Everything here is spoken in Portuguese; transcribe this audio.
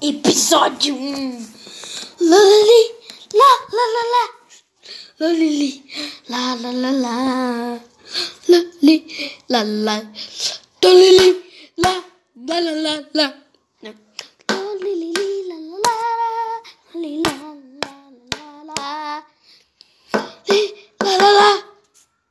Episódio 1 Lali, lá, lá, lá, lá Lali, lá, lá, lá, la. Lali, La la. Lali, La lá, lá, lá, lá